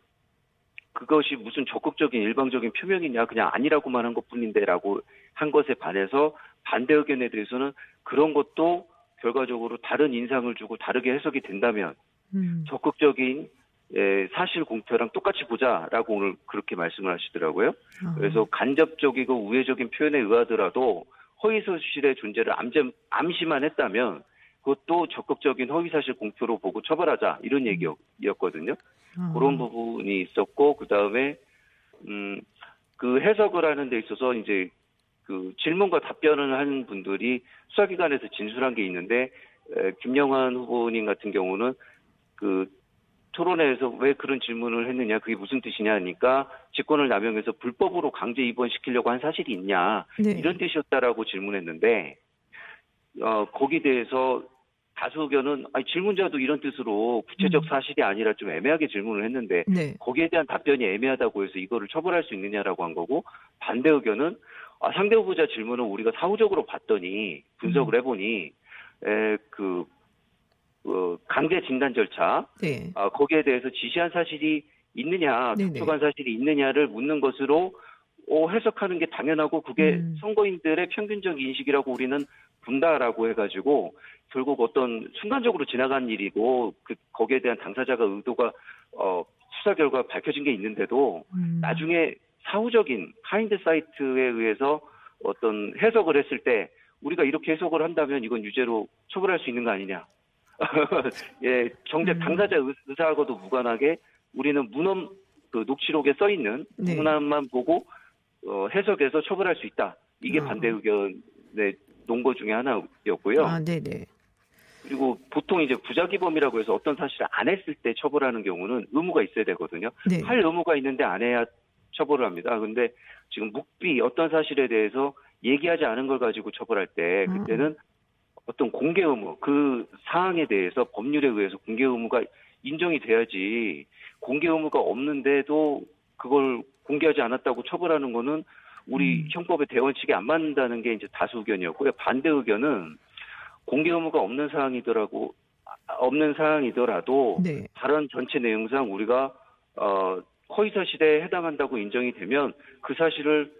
그것이 무슨 적극적인 일방적인 표명이냐 그냥 아니라고만 한 것뿐인데라고 한 것에 반해서 반대 의견에 대해서는 그런 것도 결과적으로 다른 인상을 주고 다르게 해석이 된다면 음. 적극적인 예, 사실 공표랑 똑같이 보자라고 오늘 그렇게 말씀을 하시더라고요. 어. 그래서 간접적이고 우회적인 표현에 의하더라도 허위사실의 존재를 암점, 암시만 했다면 그것도 적극적인 허위사실 공표로 보고 처벌하자 이런 얘기였거든요. 어. 그런 부분이 있었고 그 다음에 음, 그 해석을 하는 데 있어서 이제 그 질문과 답변을 하는 분들이 수사기관에서 진술한 게 있는데 에, 김영환 후보님 같은 경우는 그 토론회에서 왜 그런 질문을 했느냐, 그게 무슨 뜻이냐 하니까 직권을 남용해서 불법으로 강제 입원시키려고 한 사실이 있냐, 네. 이런 뜻이었다라고 질문했는데, 어, 거기에 대해서 다수 의견은 아니, 질문자도 이런 뜻으로 구체적 음. 사실이 아니라 좀 애매하게 질문을 했는데 네. 거기에 대한 답변이 애매하다고 해서 이거를 처벌할 수 있느냐라고 한 거고 반대 의견은 아, 상대 후보자 질문은 우리가 사후적으로 봤더니 분석을 음. 해보니 에, 그 어, 강제 진단 절차 네. 어, 거기에 대해서 지시한 사실이 있느냐, 독촉한 사실이 있느냐를 묻는 것으로 어, 해석하는 게 당연하고 그게 음. 선거인들의 평균적 인식이라고 우리는 본다라고 해가지고 결국 어떤 순간적으로 지나간 일이고 그 거기에 대한 당사자가 의도가 어, 수사 결과 밝혀진 게 있는데도 음. 나중에 사후적인 하인드 사이트에 의해서 어떤 해석을 했을 때 우리가 이렇게 해석을 한다면 이건 유죄로 처벌할 수 있는 거 아니냐. (laughs) 예, 정작 음. 당사자 의사하고도 무관하게 우리는 문헌 그 녹취록에 써 있는 네. 문헌만 보고 어, 해석해서 처벌할 수 있다. 이게 어. 반대 의견의 논거 중에 하나였고요. 아, 네네. 그리고 보통 이제 부작위범이라고 해서 어떤 사실을 안 했을 때 처벌하는 경우는 의무가 있어야 되거든요. 네. 할 의무가 있는데 안 해야 처벌을 합니다. 근데 지금 묵비 어떤 사실에 대해서 얘기하지 않은 걸 가지고 처벌할 때 음. 그때는 어떤 공개 의무 그 사항에 대해서 법률에 의해서 공개 의무가 인정이 돼야지 공개 의무가 없는데도 그걸 공개하지 않았다고 처벌하는 거는 우리 음. 형법의 대원칙에 안 맞는다는 게 이제 다수 의견이었고요. 반대 의견은 공개 의무가 없는 사항이더라고 없는 사항이더라도 네. 발언 전체 내용상 우리가 어 허위 사실에 해당한다고 인정이 되면 그 사실을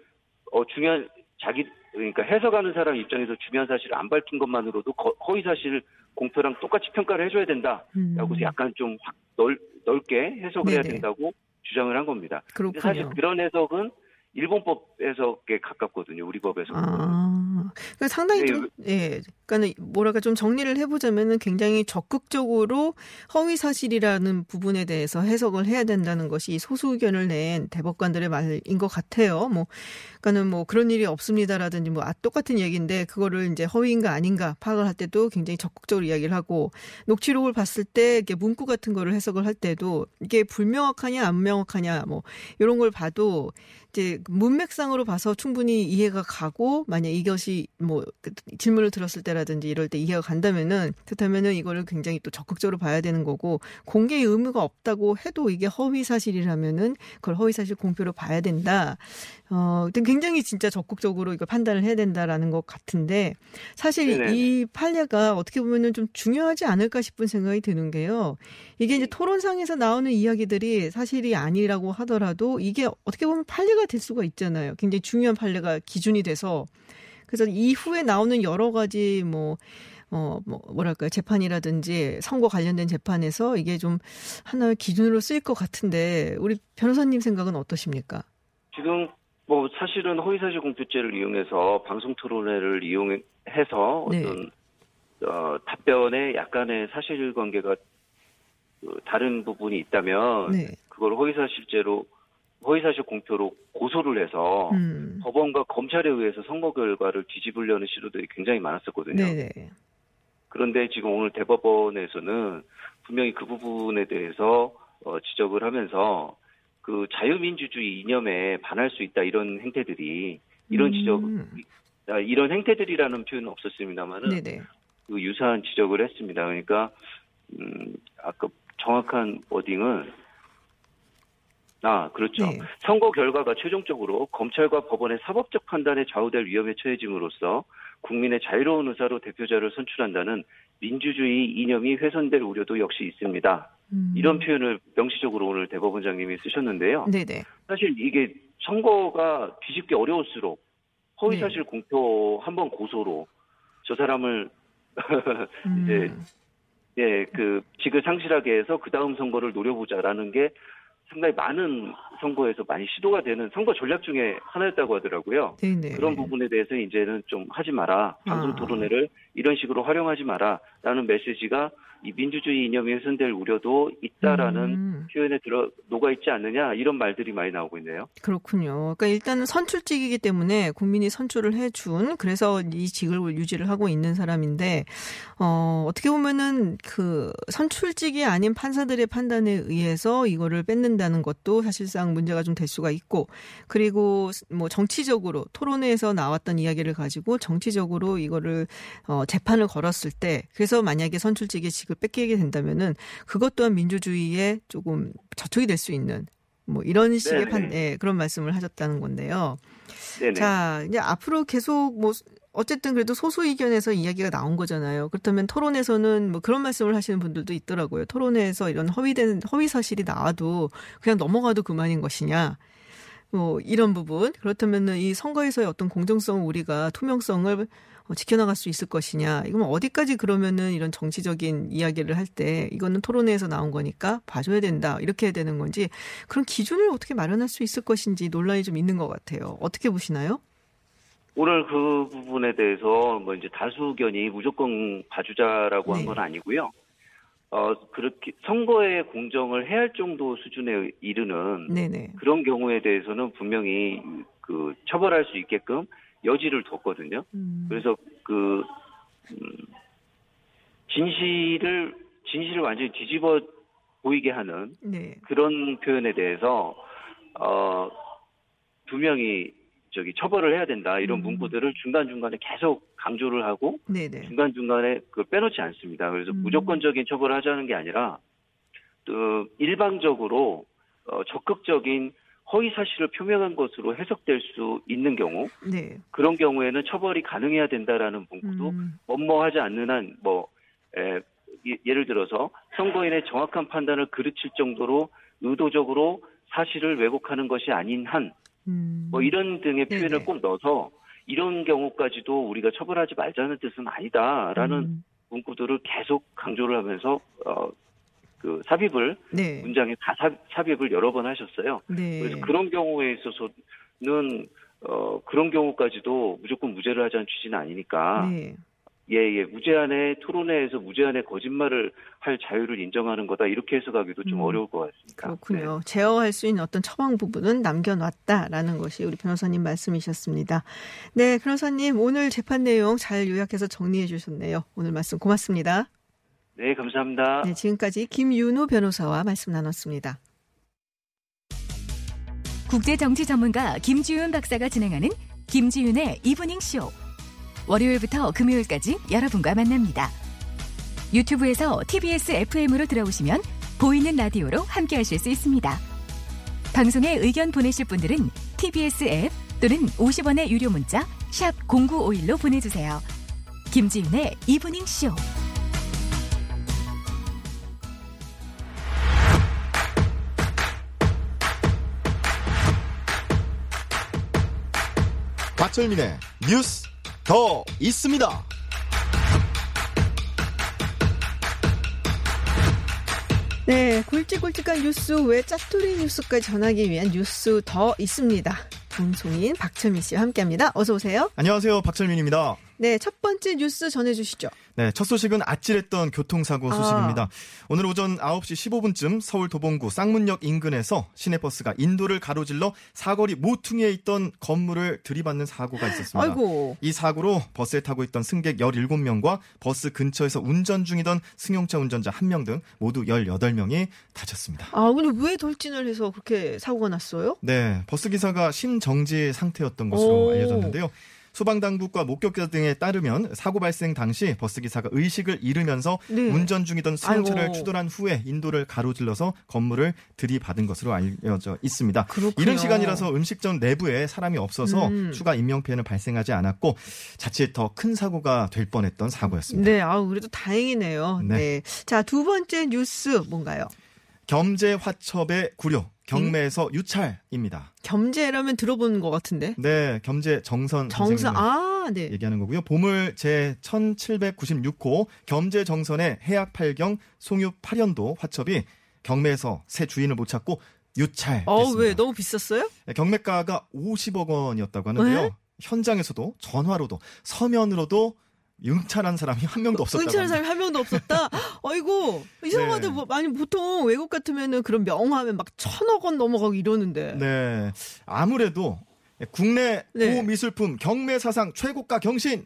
어 중요한 자기 그러니까 해석하는 사람 입장에서 중요한 사실을 안 밝힌 것만으로도 허위 사실 공표랑 똑같이 평가를 해줘야 된다라고 음. 약간 좀 확 넓, 넓게 해석을 네네. 해야 된다고 주장을 한 겁니다. 그렇군요. 사실 그런 해석은 일본법 해석에 가깝거든요. 우리 법에서. 아, 그러니까 상당히 네, 좀, 예. 그러니까 뭐랄까 좀 정리를 해보자면은 굉장히 적극적으로 허위 사실이라는 부분에 대해서 해석을 해야 된다는 것이 소수 의견을 낸 대법관들의 말인 것 같아요. 뭐, 그러니까는 뭐 그런 일이 없습니다라든지 뭐 아, 똑같은 얘기인데 그거를 이제 허위인가 아닌가 파악을 할 때도 굉장히 적극적으로 이야기를 하고 녹취록을 봤을 때 이게 문구 같은 거를 해석을 할 때도 이게 불명확하냐 안 명확하냐 뭐 이런 걸 봐도 이제 문맥상으로 봐서 충분히 이해가 가고 만약 이것이 뭐그 질문을 들었을 때라든지 이럴 때 이해가 간다면은 그렇다면은 이거를 굉장히 또 적극적으로 봐야 되는 거고 공개 의무가 없다고 해도 이게 허위 사실이라면은 그걸 허위 사실 공표로 봐야 된다. 어, 굉장히 진짜 적극적으로 이걸 판단을 해야 된다라는 것 같은데 사실 네네. 이 판례가 어떻게 보면은 좀 중요하지 않을까 싶은 생각이 드는 게요. 이게 이제 토론상에서 나오는 이야기들이 사실이 아니라고 하더라도 이게 어떻게 보면 판례가 될 수가 있잖아요. 굉장히 중요한 판례가 기준이 돼서 그래서 이후에 나오는 여러 가지 뭐 어, 뭐, 뭐랄까요, 재판이라든지 선거 관련된 재판에서 이게 좀 하나의 기준으로 쓰일 것 같은데, 우리 변호사님 생각은 어떠십니까? 지금 뭐 사실은 허위사실 공표죄를 이용해서 방송 토론회를 이용해서 네. 어떤 어, 답변에 약간의 사실관계가 그 다른 부분이 있다면 네. 그걸 허위사실죄로 허위사실 공표로 고소를 해서 음. 법원과 검찰에 의해서 선거 결과를 뒤집으려는 시도들이 굉장히 많았었거든요. 네네. 네. 그런데 지금 오늘 대법원에서는 분명히 그 부분에 대해서 어, 지적을 하면서 그 자유민주주의 이념에 반할 수 있다 이런 행태들이 이런 음. 지적 아, 이런 행태들이라는 표현은 없었습니다만은 그 유사한 지적을 했습니다. 그러니까 음 아까 정확한 워딩은 아 그렇죠. 네. 선거 결과가 최종적으로 검찰과 법원의 사법적 판단에 좌우될 위험에 처해짐으로써 국민의 자유로운 의사로 대표자를 선출한다는 민주주의 이념이 훼손될 우려도 역시 있습니다. 음. 이런 표현을 명시적으로 오늘 대법원장님이 쓰셨는데요. 네네. 사실 이게 선거가 뒤집기 어려울수록 허위사실 네. 공표 한 번 고소로 저 사람을 (laughs) 음. 이제 예, 그 직을 상실하게 해서 그 다음 선거를 노려보자라는 게 상당히 많은 선거에서 많이 시도가 되는 선거 전략 중에 하나였다고 하더라고요. 네네. 그런 부분에 대해서 이제는 좀 하지 마라. 방송 아. 토론회를 이런 식으로 활용하지 마라라는 메시지가 이 민주주의 이념이 훼손될 우려도 있다라는 음. 표현에 들어 녹아 있지 않느냐 이런 말들이 많이 나오고 있네요. 그렇군요. 그러니까 일단은 선출직이기 때문에 국민이 선출을 해준 그래서 이 직을 유지를 하고 있는 사람인데 어 어떻게 보면은 그 선출직이 아닌 판사들의 판단에 의해서 이거를 뺏는다는 것도 사실상 문제가 좀 될 수가 있고 그리고 뭐 정치적으로 토론회에서 나왔던 이야기를 가지고 정치적으로 이거를 어 재판을 걸었을 때 그래서 만약에 선출직의 직을 그 뺏기게 된다면은 그것 또한 민주주의에 조금 저촉이 될 수 있는 뭐 이런 식의 판, 예, 그런 말씀을 하셨다는 건데요. 네네. 자, 이제 앞으로 계속 뭐 어쨌든 그래도 소수 의견에서 이야기가 나온 거잖아요. 그렇다면 토론에서는 뭐 그런 말씀을 하시는 분들도 있더라고요. 토론회에서 이런 허위된 허위 사실이 나와도 그냥 넘어가도 그만인 것이냐. 뭐 이런 부분 그렇다면은 이 선거에서의 어떤 공정성 우리가 투명성을 어, 지켜나갈 수 있을 것이냐. 이건 어디까지 그러면은 이런 정치적인 이야기를 할 때 이거는 토론회에서 나온 거니까 봐줘야 된다. 이렇게 해야 되는 건지 그런 기준을 어떻게 마련할 수 있을 것인지 논란이 좀 있는 것 같아요. 어떻게 보시나요? 오늘 그 부분에 대해서 뭐 이제 다수 의견이 무조건 봐주자라고 네. 한건 아니고요. 어, 그렇게 선거에 공정을 해야 할 정도 수준에 이르는 네네. 그런 경우에 대해서는 분명히 그 처벌할 수 있게끔 여지를 뒀거든요. 음. 그래서 그 음, 진실을 진실을 완전히 뒤집어 보이게 하는 네. 그런 표현에 대해서 어, 두 명이 저기 처벌을 해야 된다 이런 음. 문구들을 중간 중간에 계속 강조를 하고 네네. 중간 중간에 그 빼놓지 않습니다. 그래서 음. 무조건적인 처벌을 하자는 게 아니라 또 일방적으로 어, 적극적인 허위 사실을 표명한 것으로 해석될 수 있는 경우 네. 그런 경우에는 처벌이 가능해야 된다라는 문구도 음. 뭐뭐하지 않는 한 뭐 예를 들어서 선거인의 정확한 판단을 그르칠 정도로 의도적으로 사실을 왜곡하는 것이 아닌 한뭐 음. 이런 등의 표현을 네네. 꼭 넣어서 이런 경우까지도 우리가 처벌하지 말자는 뜻은 아니다라는 음. 문구들을 계속 강조를 하면서 어, 그 삽입을 네. 문장에 다 삽, 삽입을 여러 번 하셨어요. 네. 그래서 그런 경우에 있어서는 어, 그런 경우까지도 무조건 무죄를 하자는 취지는 아니니까 네. 예, 예, 무제한의 토론회에서 무제한의 거짓말을 할 자유를 인정하는 거다 이렇게 해석하기도 좀 음. 어려울 것 같습니다. 그렇군요. 제어할 수 있는 어떤 처방 부분은 남겨놨다라는 것이 우리 변호사님 말씀이셨습니다. 네, 변호사님 오늘 재판 내용 잘 요약해서 정리해 주셨네요. 오늘 말씀 고맙습니다. 네, 감사합니다. 네, 지금까지 김윤우 변호사와 말씀 나눴습니다. 국제정치 전문가 김지윤 박사가 진행하는 김지윤의 evening show. 월요일부터 금요일까지 여러분과 만납니다. 유튜브에서 TBS FM으로 들어오시면 보이는 라디오로 함께 하실 수 있습니다. 방송에 의견 보내실 분들은 TBS 앱 또는 50원의 유료 문자 샵 #0951로 보내주세요. 김지윤의 evening show. 박철민의 뉴스 더 있습니다. 네, 굵직굵직한 뉴스 외 짜투리 뉴스까지 전하기 위한 뉴스 더 있습니다. 방송인 박철민 씨와 함께합니다. 어서 오세요. 안녕하세요. 박철민입니다. 네, 첫 번째 뉴스 전해주시죠. 네, 첫 소식은 아찔했던 교통사고 아. 소식입니다. 오늘 오전 9시 15분쯤 서울 도봉구 쌍문역 인근에서 시내버스가 인도를 가로질러 사거리 모퉁이에 있던 건물을 들이받는 사고가 있었습니다. 아이고. 이 사고로 버스에 타고 있던 승객 17명과 버스 근처에서 운전 중이던 승용차 운전자 1명 등 모두 18명이 다쳤습니다. 아, 근데 왜 돌진을 해서 그렇게 사고가 났어요? 네, 버스 기사가 심정지 상태였던 것으로 오. 알려졌는데요. 소방당국과 목격자 등에 따르면 사고 발생 당시 버스 기사가 의식을 잃으면서 네. 운전 중이던 승용차를 아이고. 추돌한 후에 인도를 가로질러서 건물을 들이받은 것으로 알려져 있습니다. 그렇군요. 이른 시간이라서 음식점 내부에 사람이 없어서 음. 추가 인명 피해는 발생하지 않았고 자칫 더 큰 사고가 될 뻔했던 사고였습니다. 네, 아우, 그래도 다행이네요. 네. 네. 자, 두 번째 뉴스 뭔가요? 겸재 화첩의 구려 경매에서 유찰입니다. 겸재라면 들어본 것 같은데. 네, 겸재 정선 정선, 아, 네. 얘기하는 거고요. 보물 제 1796호 겸재 정선의 해약 8경 송유 8연도 화첩이 경매에서 새 주인을 못 찾고 유찰됐습니다. 어, 왜? 너무 비쌌어요? 네, 경매가가 50억 원이었다고 하는데요. 네? 현장에서도 전화로도 서면으로도 응찰한 사람이 한 명도 없었다고 응찰한. 사람이 한 명도 없었다? (laughs) 아이고, 이상하다. 네. 뭐, 아니, 보통 외국 같으면은 그런 명하면 막 천억 원 넘어가고 이러는데. 네. 아무래도 국내 네. 고미술품 경매 사상 최고가 경신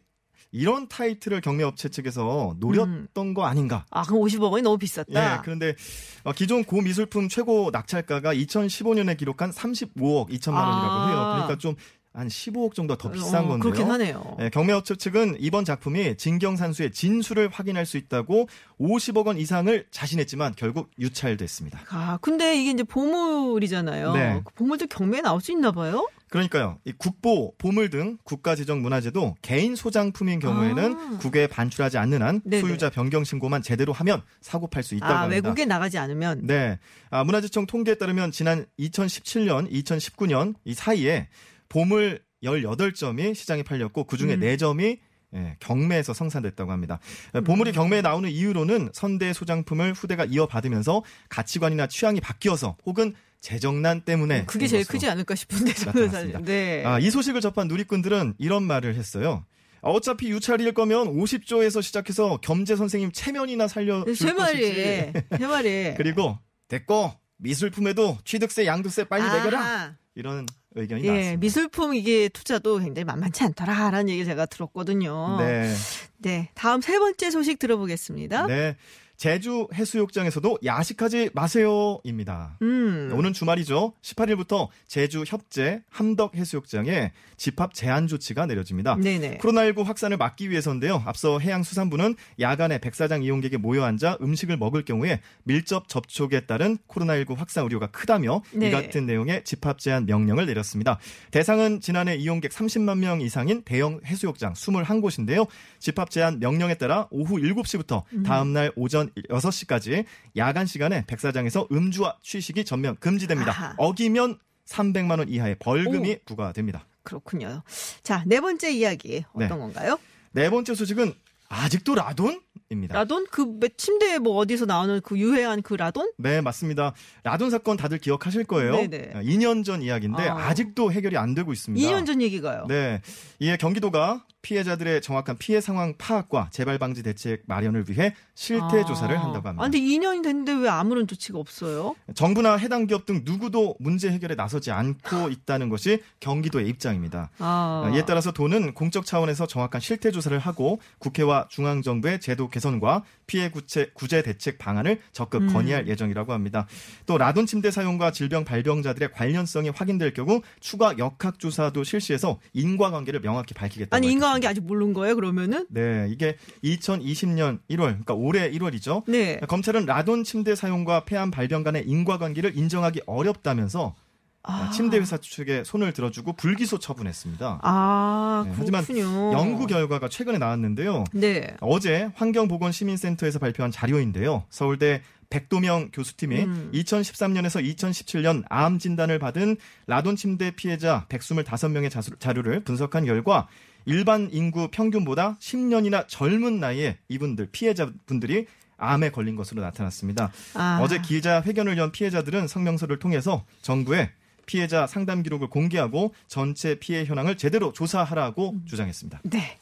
이런 타이틀을 경매업체 측에서 노렸던 거 아닌가. 아, 그럼 50억 원이 너무 비쌌다. 예, 그런데 어, 기존 고미술품 최고 낙찰가가 2015년에 기록한 35억 2천만 원이라고 아. 해요. 그러니까 좀 한 15억 정도 더 비싼 어, 건데요. 그렇긴 하네요. 예, 경매업체 측은 이번 작품이 진경 산수의 진수를 확인할 수 있다고 50억 원 이상을 자신했지만 결국 유찰됐습니다. 아, 근데 이게 이제 보물이잖아요. 네. 그 보물도 경매에 나올 수 있나 봐요? 그러니까요. 이 국보, 보물 등 국가지정 문화재도 개인 소장품인 경우에는 아. 국외에 반출하지 않는 한 네네. 소유자 변경 신고만 제대로 하면 사고 팔 수 있다고 아, 합니다. 외국에 나가지 않으면. 네. 아, 문화재청 통계에 따르면 지난 2017년, 2019년 이 사이에 보물 18점이 시장에 팔렸고 그중에 음. 4점이 예, 경매에서 성산됐다고 합니다. 음. 보물이 경매에 나오는 이유로는 선대 소장품을 후대가 이어받으면서 가치관이나 취향이 바뀌어서 혹은 재정난 때문에 그게 그런 제일 크지 않을까 싶은데, 저는. 사실. 네. 아, 이 소식을 접한 누리꾼들은 이런 말을 했어요. 아, 어차피 유찰일 거면 50조에서 시작해서 겸재 선생님 체면이나 살려줄 제 것이지. 제 말이. 그리고 됐고 미술품에도 취득세 양도세 빨리 내거라 아하. 이런 의견이 예, 나왔습니다. 미술품 이게 투자도 굉장히 만만치 않더라라는 얘기 제가 들었거든요. 네. 네, 다음 세 번째 소식 들어보겠습니다. 네. 제주 해수욕장에서도 야식하지 마세요입니다. 음. 오는 주말이죠. 18일부터 제주 협재 함덕 해수욕장에 집합 제한 조치가 내려집니다. 네네. 코로나19 확산을 막기 위해서인데요. 앞서 해양수산부는 야간에 백사장 이용객이 모여 앉아 음식을 먹을 경우에 밀접 접촉에 따른 코로나19 확산 우려가 크다며 네. 이 같은 내용의 집합 제한 명령을 내렸습니다. 대상은 지난해 이용객 30만 명 이상인 대형 해수욕장 21곳인데요. 집합 제한 명령에 따라 오후 7시부터 음. 다음 날 오전 6시까지 야간 시간에 백사장에서 음주와 취식이 전면 금지됩니다. 아하. 어기면 300만 원 이하의 벌금이 오. 부과됩니다. 그렇군요. 자, 네 번째 이야기 어떤 네. 건가요? 네 번째 소식은 아직도 라돈입니다. 라돈 그 침대에 뭐 어디서 나오는 그 유해한 그 라돈? 네, 맞습니다. 라돈 사건 다들 기억하실 거예요. 네네. 2년 전 이야기인데 아. 아. 직도 해결이 안 되고 있습니다. 2년 전 얘기가요. 네. 이에 경기도가 피해자들의 정확한 피해 상황 파악과 재발 방지 대책 마련을 위해 실태 아. 조사를 한다고 합니다. 아, 근데 2년이 됐는데 왜 아무런 조치가 없어요? 정부나 해당 기업 등 누구도 문제 해결에 나서지 않고 있다는 것이 경기도의 입장입니다. 아. 이에 따라서 도는 공적 차원에서 정확한 실태 조사를 하고 국회와 중앙 정부의 제도 개선과 피해 구체, 구제 대책 방안을 적극 음. 건의할 예정이라고 합니다. 또 라돈 침대 사용과 질병 발병자들의 관련성이 확인될 경우 추가 역학 조사도 실시해서 인과관계를 명확히 밝히겠다고 아니, 밝혔습니다. 인과관계 아직 모르는 거예요, 그러면은? 네, 이게 2020년 1월, 그러니까 올해 1월이죠. 네. 검찰은 라돈 침대 사용과 폐암 발병 간의 인과관계를 인정하기 어렵다면서 아. 침대 회사 측에 손을 들어주고 불기소 처분했습니다. 아, 네. 하지만 연구 결과가 최근에 나왔는데요. 네. 어제 환경보건시민센터에서 발표한 자료인데요. 서울대 백도명 교수팀이 음. 2013년에서 2017년 암 진단을 받은 라돈 침대 피해자 125명의 자료를 분석한 결과 일반 인구 평균보다 10년이나 젊은 나이에 이분들 피해자분들이 암에 걸린 것으로 나타났습니다. 아. 어제 기자 회견을 연 피해자들은 성명서를 통해서 정부에 피해자 상담 기록을 공개하고 전체 피해 현황을 제대로 조사하라고 음. 주장했습니다. 네.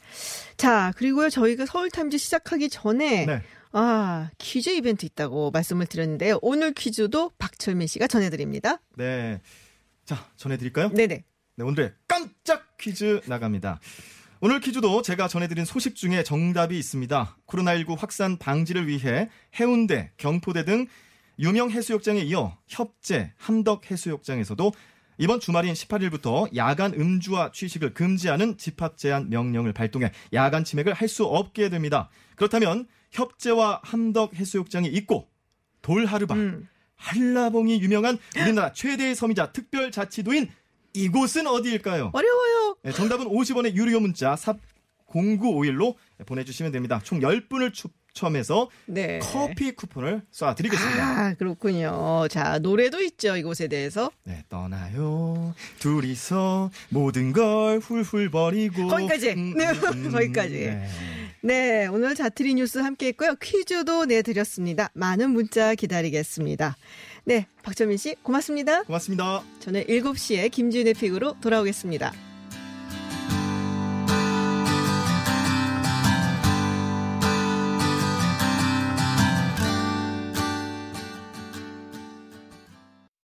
자, 그리고요, 저희가 서울타임즈 시작하기 전에, 네. 아, 퀴즈 이벤트 있다고 말씀을 드렸는데요. 오늘 퀴즈도 박철민 씨가 전해드립니다. 네. 자, 전해드릴까요? 네네. 네, 오늘의 깜짝 퀴즈 나갑니다. 오늘 퀴즈도 제가 전해드린 소식 중에 정답이 있습니다. 코로나19 확산 방지를 위해 해운대, 경포대 등 유명 해수욕장에 이어 협재, 함덕 해수욕장에서도 이번 주말인 18일부터 야간 음주와 취식을 금지하는 집합 제한 명령을 발동해 야간 치맥을 할 수 없게 됩니다. 그렇다면 협재와 함덕 해수욕장이 있고 돌하르바, 음. 한라봉이 유명한 우리나라 최대의 섬이자 특별자치도인 이곳은 어디일까요? 어려워요. 네, 정답은 50원의 유료 문자 삽 0951로 보내주시면 됩니다. 총 10분을 추첨해서 네. 커피 쿠폰을 쏴드리겠습니다. 아, 그렇군요. 자, 노래도 있죠, 이곳에 대해서. 네, 떠나요. 둘이서 모든 걸 훌훌 버리고. 거기까지. 음, 네, 음, 음, 거기까지. 네. 네, 오늘 자트리 뉴스 함께 했고요. 퀴즈도 내드렸습니다. 많은 문자 기다리겠습니다. 네, 박철민 씨, 고맙습니다. 고맙습니다. 저는 7시에 김지은의 픽으로 돌아오겠습니다.